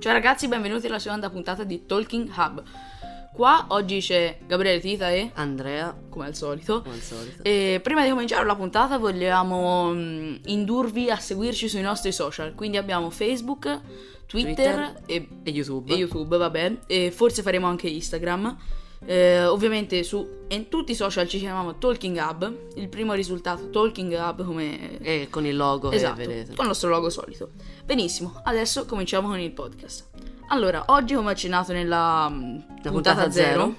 Ciao ragazzi, benvenuti alla seconda puntata di Talking Hub. Qua oggi c'è Gabriele Tita e, Andrea, come al solito, come al solito. e prima di cominciare la puntata vogliamo mm, indurvi a seguirci sui nostri social. Quindi abbiamo Facebook, Twitter, Twitter e, e YouTube. e YouTube, vabbè. E forse faremo anche Instagram. Eh, ovviamente su in tutti i social ci chiamiamo Talking Hub. Il primo risultato Talking Hub come E con il logo Esatto, vedete. con il nostro logo solito. Benissimo, adesso cominciamo con il podcast. Allora, oggi come accennato nella mm, puntata, puntata 0, zero.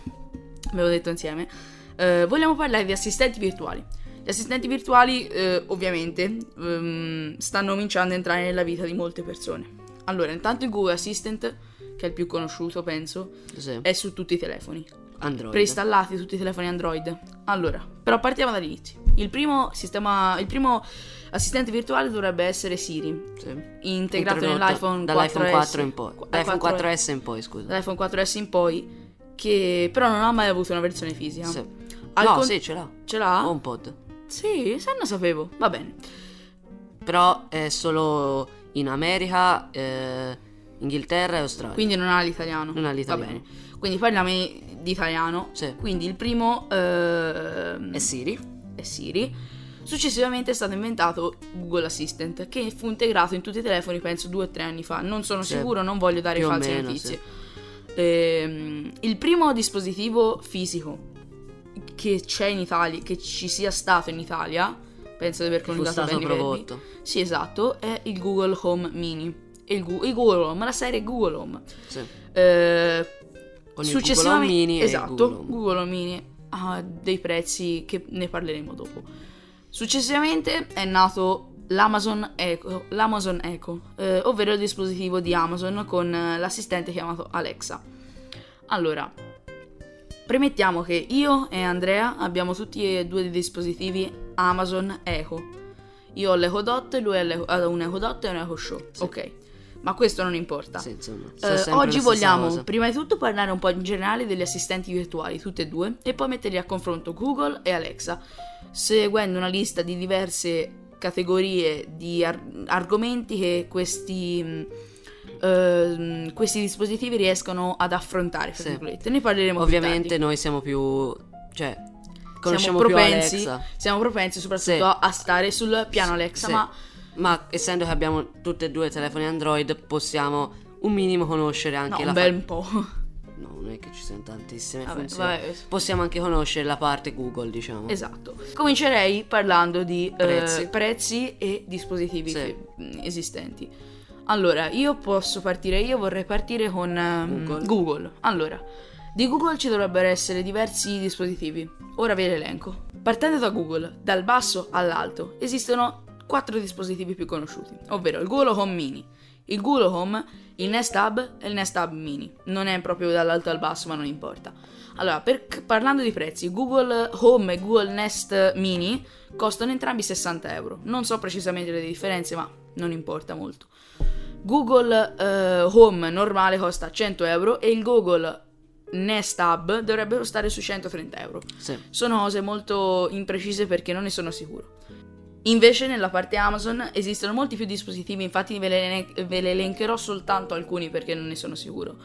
abbiamo detto insieme, eh, vogliamo parlare di assistenti virtuali. Gli assistenti virtuali eh, ovviamente ehm, stanno cominciando a entrare nella vita di molte persone. Allora, intanto il Google Assistant, che è il più conosciuto penso, Sì. è su tutti i telefoni Android. preinstallati tutti i telefoni Android. Allora, però partiamo dall'inizio. Il primo sistema, il primo assistente virtuale dovrebbe essere Siri, Sì. integrato nell'iPhone dall'iPhone 4S, 4 in poi. Qu- Dall'iPhone 4S 4S in poi, scusa. dall'iPhone 4S in poi, che però non ha mai avuto una versione fisica. Sì. Al no, con- sì, ce l'ha. Ce l'ha? HomePod. Sì, se non sapevo. Va bene. Però è solo in America, eh, Inghilterra e Australia. Quindi non ha l'italiano. Non ha l'italiano. Va bene. Quindi parliamo di italiano. Sì. Quindi il primo ehm, E Siri. è Siri. Successivamente è stato inventato Google Assistant, che fu integrato in tutti i telefoni, penso due o tre anni fa. Non sono Sì. sicuro, non voglio dare Più false meno, notizie. Ehm, il primo dispositivo fisico che c'è in Italia, che ci sia stato inItalia, penso di aver coniugato bene prodotto. Sì, esatto, è il Google Home Mini. Il, Gu- il Google Home, la serie Google Home. Sì. Eh, il successivamente- Google Mini esatto, Google. Google Mini ha dei prezzi che ne parleremo dopo. Successivamente è nato l'Amazon Echo, l'Amazon Echo eh, ovvero il dispositivo di Amazon con l'assistente chiamato Alexa. Allora, premettiamo che io e Andrea abbiamo tutti e due dei dispositivi Amazon Echo. Io ho l'Echo Dot, lui ha ha un Echo Dot e un Echo Show. Ok, ma questo non importa. Sì, insomma. Eh, oggi vogliamo cosa. prima di tutto parlare un po' in generale degli assistenti virtuali, tutti e due, e poi metterli a confronto Google e Alexa, seguendo una lista di diverse categorie di ar- argomenti che questi, ehm, questi dispositivi riescono ad affrontare. Sì. Ne parleremo più Ovviamente noi siamo più... Cioè, siamo conosciamo più propensi, Alexa. siamo propensi soprattutto Sì. a stare sul piano Alexa, Sì. ma Ma essendo che abbiamo tutti e due telefoni Android, possiamo un minimo conoscere no, anche un la bel fa- po'. No, non è che ci siano tantissime Vabbè, funzioni. vabbè. Possiamo anche conoscere la parte Google, diciamo. Esatto. Comincerei parlando di eh, Prezzi. prezzi e dispositivi Sì. mh, esistenti. Allora, io posso partire, io vorrei partire con ehm, Google. Google. Allora, di Google ci dovrebbero essere diversi dispositivi. Ora ve l'elenco. Partendo da Google, dal basso all'alto, esistono quattro dispositivi più conosciuti, ovvero il Google Home Mini, il Google Home, il Nest Hub e il Nest Hub Mini. Non è proprio dall'alto al basso, ma non importa. Allora, per- parlando di prezzi, Google Home e Google Nest Mini costano entrambi 60 euro. Non so precisamente le differenze, ma non importa molto. Google eh, Home normale costa 100 euro e il Google Nest Hub dovrebbe stare su 130 euro. Sì. Sono cose molto imprecise perché non ne sono sicuro. Invece nella parte Amazon esistono molti più dispositivi, infatti ve le, ve le elencherò soltanto alcuni perché non ne sono sicuro.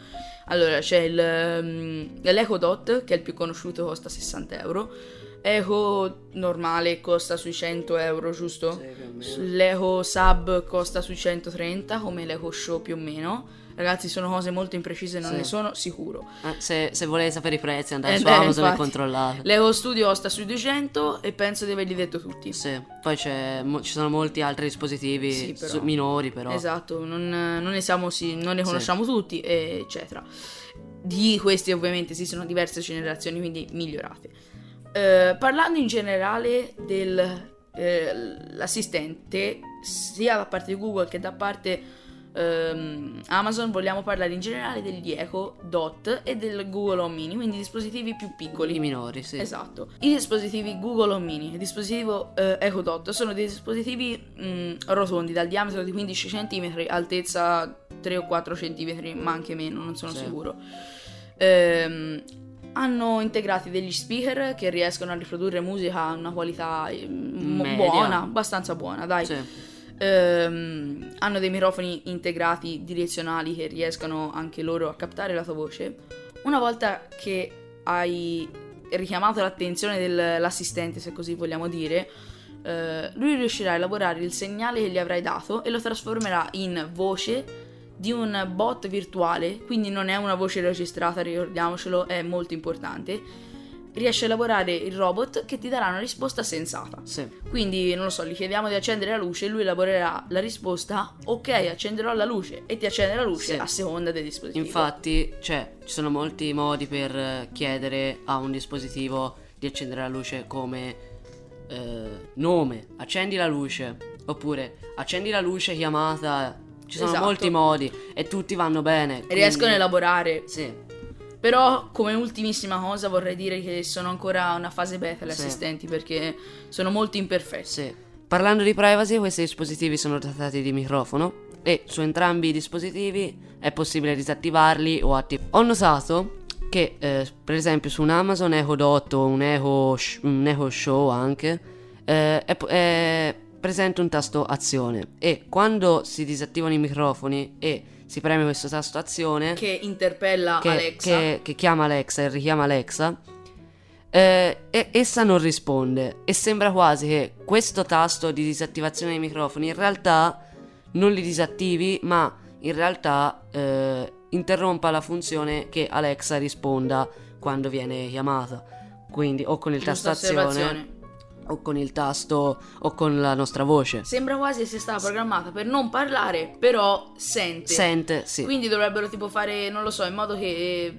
Allora c'è il, um, l'Echo Dot che è il più conosciuto, costa 60 euro. Echo normale costa sui 100 euro, giusto? Sì. L'Echo Sub costa sui 130 come l'Echo Show più o meno. Ragazzi sono cose molto imprecise, non Sì. ne sono sicuro. Eh, se, se volete sapere i prezzi, andate Eh, su eh, Amazon e infatti. controllate. L'Echo Studio costa sui 200 e penso di averli detto tutti. Sì, poi c'è, mo- ci sono molti altri dispositivi Sì, però. su- minori, però. Esatto, non, non ne siamo, sì, non ne conosciamo tutti, e- eccetera. di questi ovviamente esistono diverse generazioni, quindi migliorate. Eh, parlando in generale dell'assistente, sia da parte di Google che da parte ehm, Amazon, vogliamo parlare in generale degli Echo Dot e del Google Home Mini, quindi dispositivi più piccoli. I minori, sì. Esatto. I dispositivi Google Home Mini e il dispositivo eh, Echo Dot sono dei dispositivi mh, rotondi dal diametro di 15 cm, altezza 3 o 4 cm, ma anche meno, non sono Sì. sicuro. Ehm, hanno integrati degli speaker che riescono a riprodurre musica a una qualità eh, m- Media. buona, abbastanza buona, dai. Sì. Ehm, hanno dei microfoni integrati direzionali che riescono anche loro a captare la tua voce. Una volta che hai richiamato l'attenzione dell'assistente, se così vogliamo dire, eh, lui riuscirà a elaborare il segnale che gli avrai dato e lo trasformerà in voce di un bot virtuale, quindi non è una voce registrata, ricordiamocelo, è molto importante. Riesce a elaborare il robot che ti darà una risposta sensata. Sì. Quindi, non lo so, gli chiediamo di accendere la luce, lui elaborerà la risposta, ok, accenderò la luce e ti accende la luce Sì. a seconda del dispositivo. Infatti, cioè, ci sono molti modi per eh, chiedere a un dispositivo di accendere la luce come eh, nome, accendi la luce, oppure accendi la luce chiamata. Ci sono Esatto. molti modi e tutti vanno bene. E riescono a quindi- elaborare. Sì, Però, come ultimissima cosa, vorrei dire che sono ancora una fase beta gli Sì. assistenti perché sono molto imperfetti. sì. Parlando di privacy, questi dispositivi sono dotati di microfono e su entrambi i dispositivi è possibile disattivarli o attivarli. Ho notato che, eh, per esempio, su un Amazon Echo Dot o un Echo, Sh- un Echo Show anche, eh, è, è presente un tasto azione e quando si disattivano i microfoni e si preme questo tasto azione Che interpella che, Alexa. che- che chiama Alexa e richiama Alexa, eh, e- essa non risponde e sembra quasi che questo tasto di disattivazione dei microfoni in realtà non li disattivi, ma in realtà eh, interrompa la funzione che Alexa risponda quando viene chiamata. Quindi o con il tasto azione. O con il tasto o con la nostra voce. Sembra quasi che sia stata programmata per non parlare, però sente. Sente, sì. Quindi dovrebbero tipo fare, non lo so, in modo che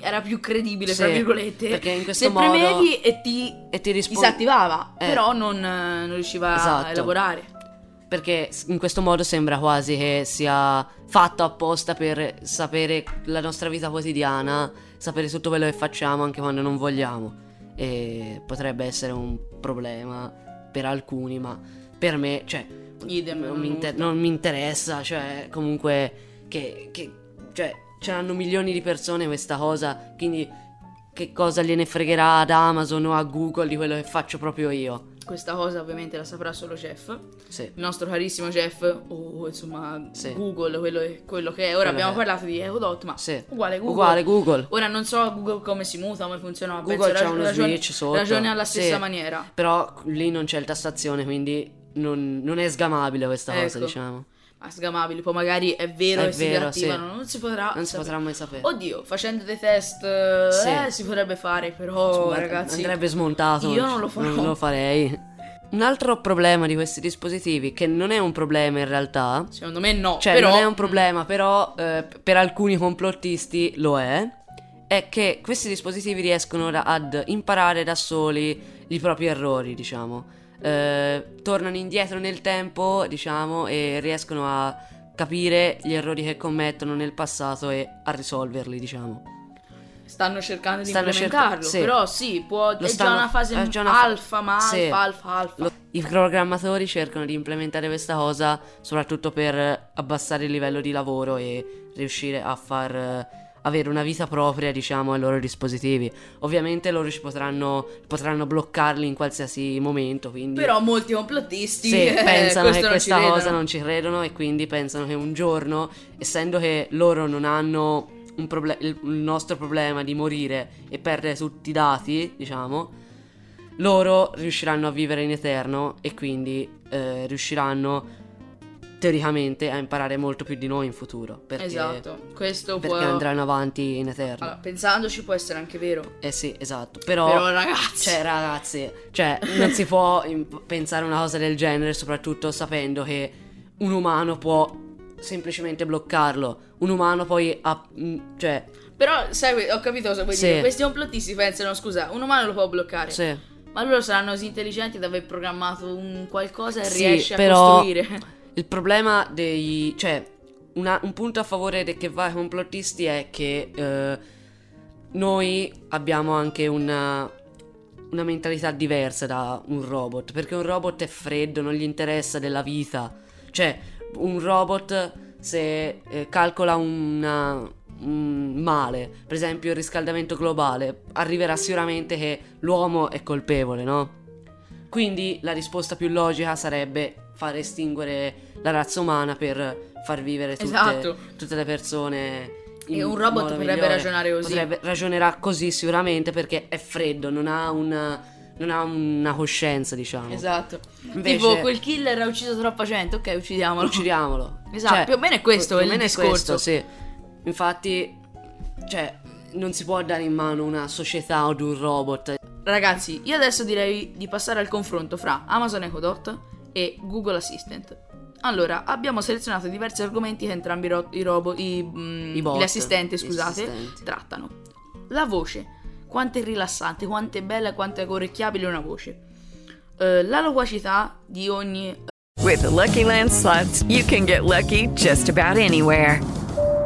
era più credibile, Sì, tra virgolette. perché in questo Se modo- premevi e ti e ti risponde disattivava, Eh. però non, non riusciva a Esatto. elaborare. Perché in questo modo sembra quasi che sia fatto apposta per sapere la nostra vita quotidiana, sapere tutto quello che facciamo anche quando non vogliamo. E potrebbe essere un problema per alcuni, ma per me, cioè, Idem, non, non mi, inter- non mi interessa, cioè, comunque, che, che cioè, ce l'hanno milioni di persone questa cosa, quindi che cosa gliene fregherà ad Amazon o a Google di quello che faccio proprio io? Questa cosa ovviamente la saprà solo Jeff, Sì. il nostro carissimo Jeff, o insomma Sì. Google, quello, quello che è. Ora Quello abbiamo è. parlato di Echodot, ma Sì. uguale Google. Uguale Google. Ora non so Google come si muta, come funziona, ma Google penso c'ha rag- uno ragioni, switch sotto. ragioni alla stessa maniera. Però lì non c'è il tastazione, quindi non, non è sgamabile questa cosa, Ecco. diciamo. Ma sgamabili, poi magari è vero È che si vero, riattivano, sì. non si potrà Non si potrà mai sapere. Oddio, facendo dei test Sì. eh, si potrebbe fare, però Ma- ragazzi Andrebbe smontato. io non lo farò. Non lo farei. Un altro problema di questi dispositivi, che non è un problema in realtà, Secondo me no, cioè però non è un problema, però eh, per alcuni complottisti lo è, è che questi dispositivi riescono ad imparare da soli i propri errori, diciamo. Eh, tornano indietro nel tempo, diciamo, e riescono a capire gli errori che commettono nel passato e a risolverli, diciamo. stanno cercando di Stanno implementarlo, cerca- sì. però sì, può, è stanno- già una fase è già una fa- alfa, ma sì. alfa, alfa, alfa. Lo- I programmatori cercano di implementare questa cosa soprattutto per abbassare il livello di lavoro e riuscire a far eh, avere una vita propria, diciamo, ai loro dispositivi. Ovviamente loro ci potranno, potranno bloccarli in qualsiasi momento, quindi Però molti complottisti sì, eh, pensano che non questa credono. cosa non ci credono e quindi pensano che un giorno, essendo che loro non hanno un proble- il il nostro problema di morire e perdere tutti i dati, diciamo, loro riusciranno a vivere in eterno e quindi eh, riusciranno teoricamente a imparare molto più di noi in futuro. Perché, Esatto, questo perché può... andranno avanti in eterno. Allora, pensandoci può essere anche vero. Eh sì, esatto. Però, Però ragazzi, cioè, ragazzi, cioè, non si può pensare una cosa del genere, soprattutto sapendo che un umano può semplicemente bloccarlo. Un umano poi ha. mm, cioè. Però, sai, ho capito cosa vuoi Sì. dire. Questi complottisti pensano, scusa, un umano lo può bloccare. Sì. Ma loro saranno così intelligenti da aver programmato un qualcosa e Sì, riesce a però- costruire. Il problema dei... cioè, una- un punto a favore de- che va ai complottisti è che eh, noi abbiamo anche una, una mentalità diversa da un robot, perché un robot è freddo, non gli interessa della vita. Cioè, un robot se eh, calcola una, un male, per esempio il riscaldamento globale, arriverà sicuramente che l'uomo è colpevole, no? Quindi la risposta più logica sarebbe far estinguere la razza umana per far vivere tutte, Esatto. tutte le persone. in E un robot potrebbe migliore. ragionare così. Potrebbe- ragionerà così sicuramente perché è freddo, non ha una, non ha una coscienza, diciamo. Esatto. Invece- Tipo, quel killer ha ucciso troppa gente, ok, uccidiamolo. Uccidiamolo. Esatto, più o meno è questo più il discorso. questo, sì. Infatti, cioè, non si può dare in mano una società o di un robot. Ragazzi, io adesso direi di passare al confronto fra Amazon Echo Dot e Google Assistant. Allora, abbiamo selezionato diversi argomenti che entrambi i, ro- i robot, i, mm, I bot, gli assistenti, gli scusate, assistenti. trattano. La voce, quanto è rilassante, quanto è bella, quanto è orecchiabile una voce. Eh, la loquacità di ogni With the Lucky Land slots, you can get lucky just about anywhere.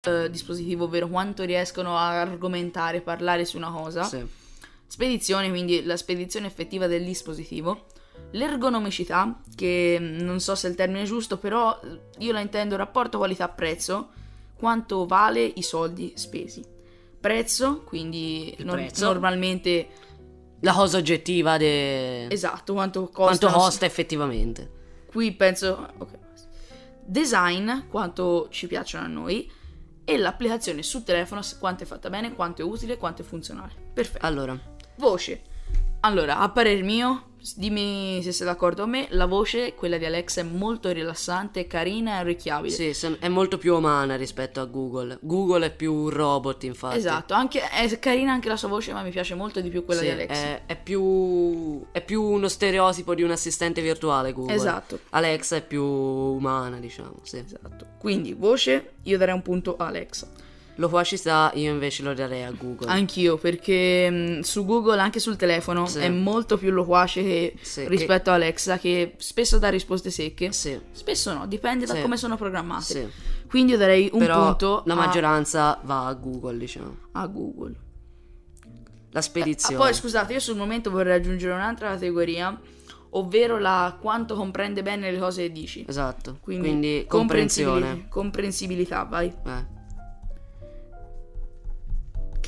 Eh, dispositivo, ovvero quanto riescono a argomentare, parlare su una cosa. Sì. Spedizione, quindi la spedizione effettiva del dispositivo. L'ergonomicità, che mm, non so se è il termine giusto, però eh, io la intendo rapporto qualità-prezzo, quanto vale i soldi spesi. Prezzo, quindi nor- prezzo. normalmente La cosa oggettiva de... esatto, quanto costa. quanto costa effettivamente. Qui penso ok. Design, quanto ci piacciono a noi e l'applicazione su telefono quanto è fatta bene, quanto è utile, quanto è funzionale. Perfetto. Allora, Voce. Allora, a parer mio, dimmi se sei d'accordo con me, la voce, quella di Alexa, è molto rilassante, carina e orecchiabile. sì, è molto più umana rispetto a Google. Google è più un robot, infatti. Esatto, anche, è carina anche la sua voce, ma mi piace molto di più quella Sì, di Alexa. È, è più è più uno stereotipo di un assistente virtuale Google. Esatto. Alexa è più umana, diciamo, sì. Esatto. Quindi, voce, io darei un punto a Alexa. Loquacità io invece lo darei a Google. Anch'io, perché mh, su Google, anche sul telefono, Sì. è molto più loquace che- Sì, rispetto a Alexa, che spesso dà risposte secche. Sì. Spesso no, dipende da come sono programmate. Sì. Quindi io darei un Però punto la a- maggioranza va a Google, diciamo. a, Google. La Ah, spedizione. poi scusate, io sul momento vorrei aggiungere un'altra categoria, ovvero la quanto comprende bene le cose che dici. Esatto. Quindi, Quindi, comprensibili- comprensione. comprensibilità, vai. Eh.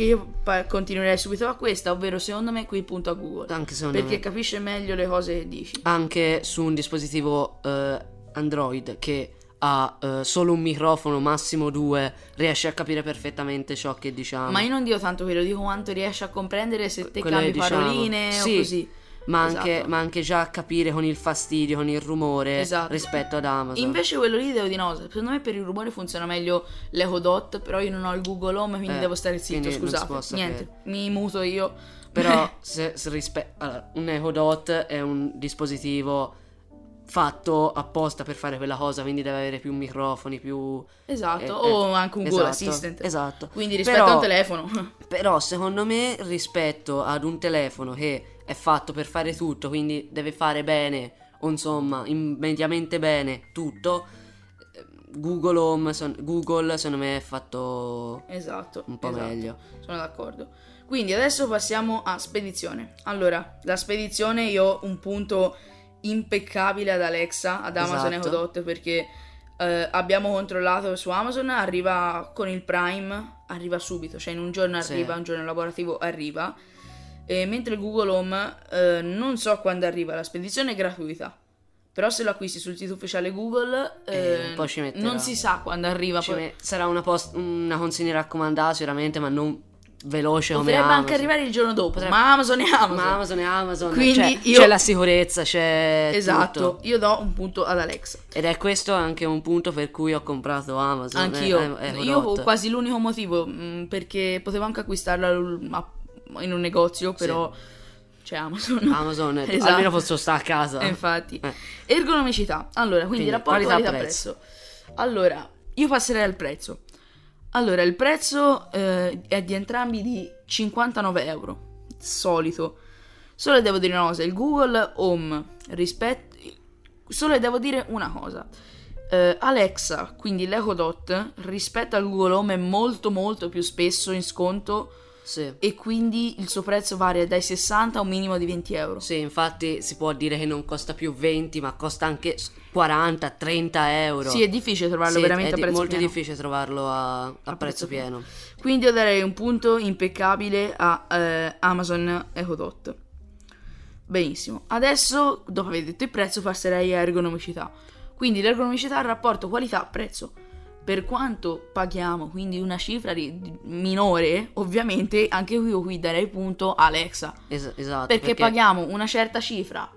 Che io continuerei subito a questa, ovvero secondo me qui punto a Google. Anche secondo perché me. capisce meglio le cose che dici. Anche su un dispositivo eh, Android che ha eh, solo un microfono, massimo due, riesce a capire perfettamente ciò che diciamo. Ma io non dico tanto quello, dico quanto riesci a comprendere se te Quello cambi diciamo. paroline Sì, o così. Ma anche, Esatto. ma anche già a capire con il fastidio, con il rumore Esatto. rispetto ad Amazon. Invece quello lì devo di no, secondo me per il rumore funziona meglio l'Echo Dot, però io non ho il Google Home, quindi Eh, devo stare zitto, scusate. Niente, mi muto io. Però se, se rispe- allora, un Echo Dot è un dispositivo fatto apposta per fare quella cosa, quindi deve avere più microfoni, più... Esatto, eh, o eh, anche un Google esatto, Assistant. Esatto. Quindi rispetto Però- a un telefono. Però secondo me rispetto ad un telefono che è fatto per fare tutto, quindi deve fare bene, o insomma, in- mediamente bene tutto, Google Home, son- Google secondo me è fatto Esatto. un po' esatto. meglio. Sono d'accordo. Quindi adesso passiamo a spedizione. Allora, la spedizione io ho un punto impeccabile ad Alexa, ad Amazon Esatto. Echo Dot perché eh, abbiamo controllato su Amazon, arriva con il Prime, arriva subito, cioè in un giorno Sì. arriva, un giorno lavorativo arriva. E mentre il Google Home eh, non so quando arriva, la spedizione è gratuita. Però se lo acquisti sul sito ufficiale Google Eh, eh, non si sa quando arriva. Poi- sarà una, post- una consegna raccomandata sicuramente, ma non veloce come Potrebbe anche arrivare il giorno dopo, Potrebbe- ma Amazon è Amazon. Ma Amazon è Amazon. Quindi Cioè, io- c'è la sicurezza, c'è Esatto, tutto. io do un punto ad Alexa. Ed è questo anche un punto per cui ho comprato Amazon. Anch'io. È- è- è io ho quasi l'unico motivo, mh, perché potevo anche acquistarla a- in un negozio, però c'è Amazon. Amazon, eh, Esatto. almeno posso stare a casa. Eh, infatti. Eh. Ergonomicità. Allora, quindi, Quindi, rapporto qualità-prezzo. qualità-prezzo. Allora, io passerei al prezzo. Allora, il prezzo eh, è di entrambi di 59 euro. Solito. Solo devo dire una cosa, il Google Home rispetto... Solo devo dire una cosa. Eh, Alexa, quindi l'Echo Dot, rispetto al Google Home è molto molto più spesso in sconto Sì. e quindi il suo prezzo varia dai 60 a un minimo di 20 euro. Sì, infatti si può dire che non costa più 20, ma costa anche 40, 30 euro. Sì, è difficile trovarlo Sì, veramente è a prezzo molto pieno. difficile trovarlo a, a prezzo prezzo pieno. Quindi io darei un punto impeccabile a eh, Amazon Echo Dot. Benissimo. Adesso, dopo aver detto il prezzo, passerei a ergonomicità. Quindi l'ergonomicità è il rapporto qualità-prezzo. Per quanto paghiamo quindi una cifra di- di- minore, ovviamente anche qui io qui darei punto a Alexa. Es- esatto. Perché, paghiamo una certa cifra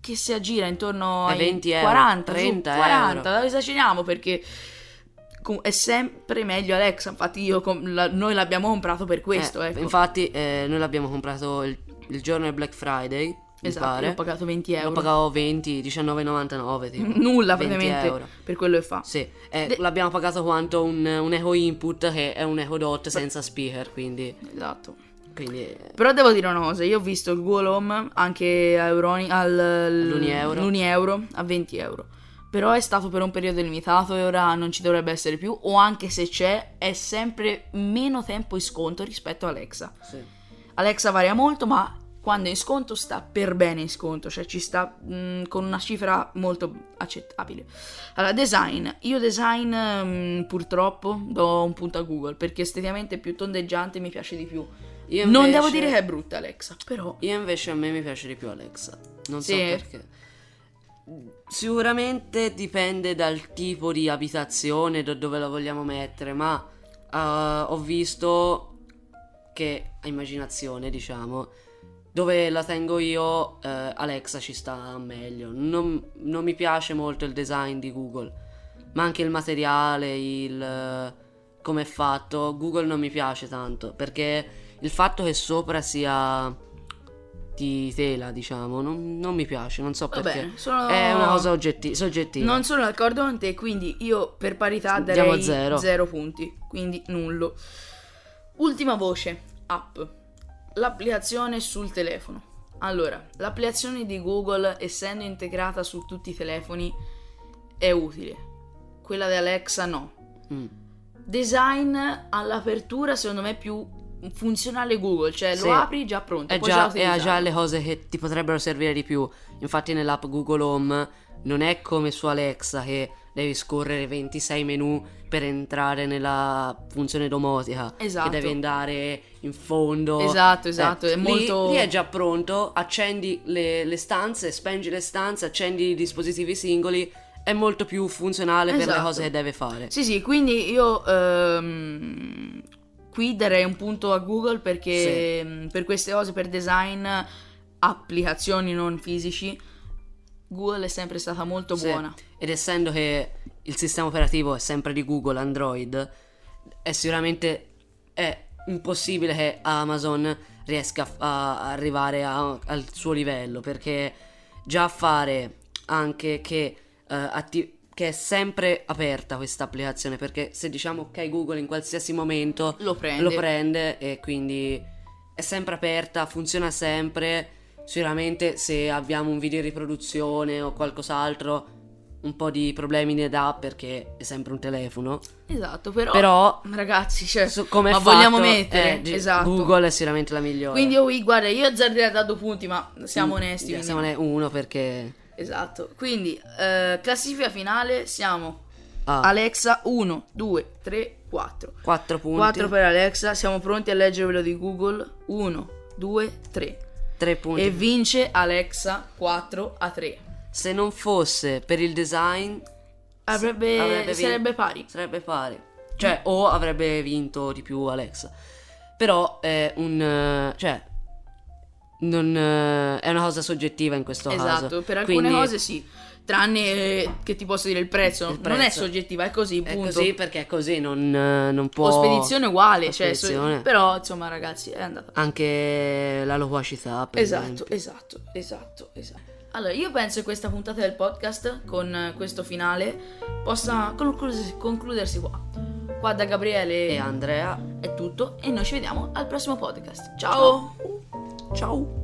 che si aggira intorno Ai ai 20 euro, 40, su, 30 40, euro. esageriamo perché è sempre meglio Alexa, infatti io la- noi l'abbiamo comprato per questo, Eh, ecco. Infatti, eh, noi l'abbiamo comprato il, il giorno del Black Friday. Esatto, pare. ho pagato 20 Lo euro. pagavo 20, 19,99. Tipo. Nulla 20 praticamente euro. per quello che fa. Sì, eh, De- l'abbiamo pagato quanto un, un Echo Input che è un Echo Dot senza speaker, quindi... Esatto. quindi Però devo dire una cosa, io ho visto il Google Home anche a Euroni, al All'Unieuro. l'Unieuro a 20 euro. Però è stato per un periodo limitato e ora non ci dovrebbe essere più, o anche se c'è, è sempre meno tempo in sconto rispetto a Alexa. sì. Alexa varia molto, ma quando è in sconto sta per bene in sconto, cioè ci sta mh, con una cifra molto accettabile. Allora, design. Io design mh, purtroppo do un punto a Google perché esteticamente è più tondeggiante e mi piace di più. Io Non invece- devo dire che è brutta Alexa, però Io invece a me mi piace di più Alexa. Non so Sì. perché. Sicuramente dipende dal tipo di abitazione, da dove la vogliamo mettere, ma eh, ho visto che a immaginazione, diciamo, dove la tengo io, eh, Alexa ci sta meglio. Non, non mi piace molto il design di Google, ma anche il materiale, il eh, come è fatto. Google non mi piace tanto perché il fatto che sopra sia di tela, diciamo, non, non mi piace, non so Va perché. sono- È una cosa oggetti- soggettiva. non sono d'accordo con te, quindi io per parità darei zero. 0 punti, quindi nullo. Ultima voce, app. L'applicazione sul telefono. Allora, l'applicazione di Google, essendo integrata su tutti i telefoni, è utile. Quella di Alexa no. Mm. Design all'apertura secondo me è più funzionale Google, cioè Sì. lo apri già pronto, È già, già e ha già le cose che ti potrebbero servire di più. Infatti, nell'app Google Home non è come su Alexa che devi scorrere 26 menu per entrare nella funzione domotica. Esatto. Che devi andare in fondo. Esatto, esatto, è lì- molto- Lì è già pronto. Accendi le, le stanze, spengi le stanze, accendi i dispositivi singoli. È molto più funzionale per le Esatto. cose che deve fare. Sì, sì, quindi io ehm, qui darei un punto a Google perché mm, per queste cose, per design, applicazioni non fisici, Google è sempre stata molto Sì. buona. Ed essendo che il sistema operativo è sempre di Google, Android, è sicuramente è impossibile che Amazon riesca a, arrivare a- al suo livello, perché già fare anche che, eh, atti- che è sempre aperta questa applicazione, perché se diciamo ok Google in qualsiasi momento Lo prende. lo prende e quindi è sempre aperta, funziona sempre. Sicuramente se abbiamo un video di riproduzione o qualcos'altro, un po' di problemi ne dà perché è sempre un telefono. Esatto, però, Però, ragazzi, cioè, So- come ma vogliamo fatto, mettere, eh, esatto. Google è sicuramente la migliore. Quindi qui, guarda, io azzarderei a dare due punti, ma siamo onesti. Quindi- siamo ne- uno perché Esatto, quindi eh, classifica finale siamo ah, Alexa 1, 2, 3, 4. 4 punti, 4 per Alexa, siamo pronti a leggere quello di Google. 1, 2, 3. 3 punti. E vince Alexa 4 a 3. Se non fosse per il design Avrebbe, avrebbe vin- sarebbe pari. Sarebbe pari. Cioè, o avrebbe vinto di più Alexa. Però è un... eh, cioè... Non, eh, è una cosa soggettiva in questo caso. Esatto, per alcune Quindi cose sì. Tranne eh, che ti posso dire il prezzo. Il Non è prezzo. soggettiva, è così, È punto. così perché è così, non, eh, non può... O spedizione uguale, cioè, so- però insomma ragazzi è andata. Anche la loquacità, per Esatto, esempio. esatto, esatto, esatto. Allora, io penso che questa puntata del podcast, con eh, questo finale, possa concludersi, concludersi qua. Qua da Gabriele E Andrea, è tutto e noi ci vediamo al prossimo podcast. Ciao. ciao!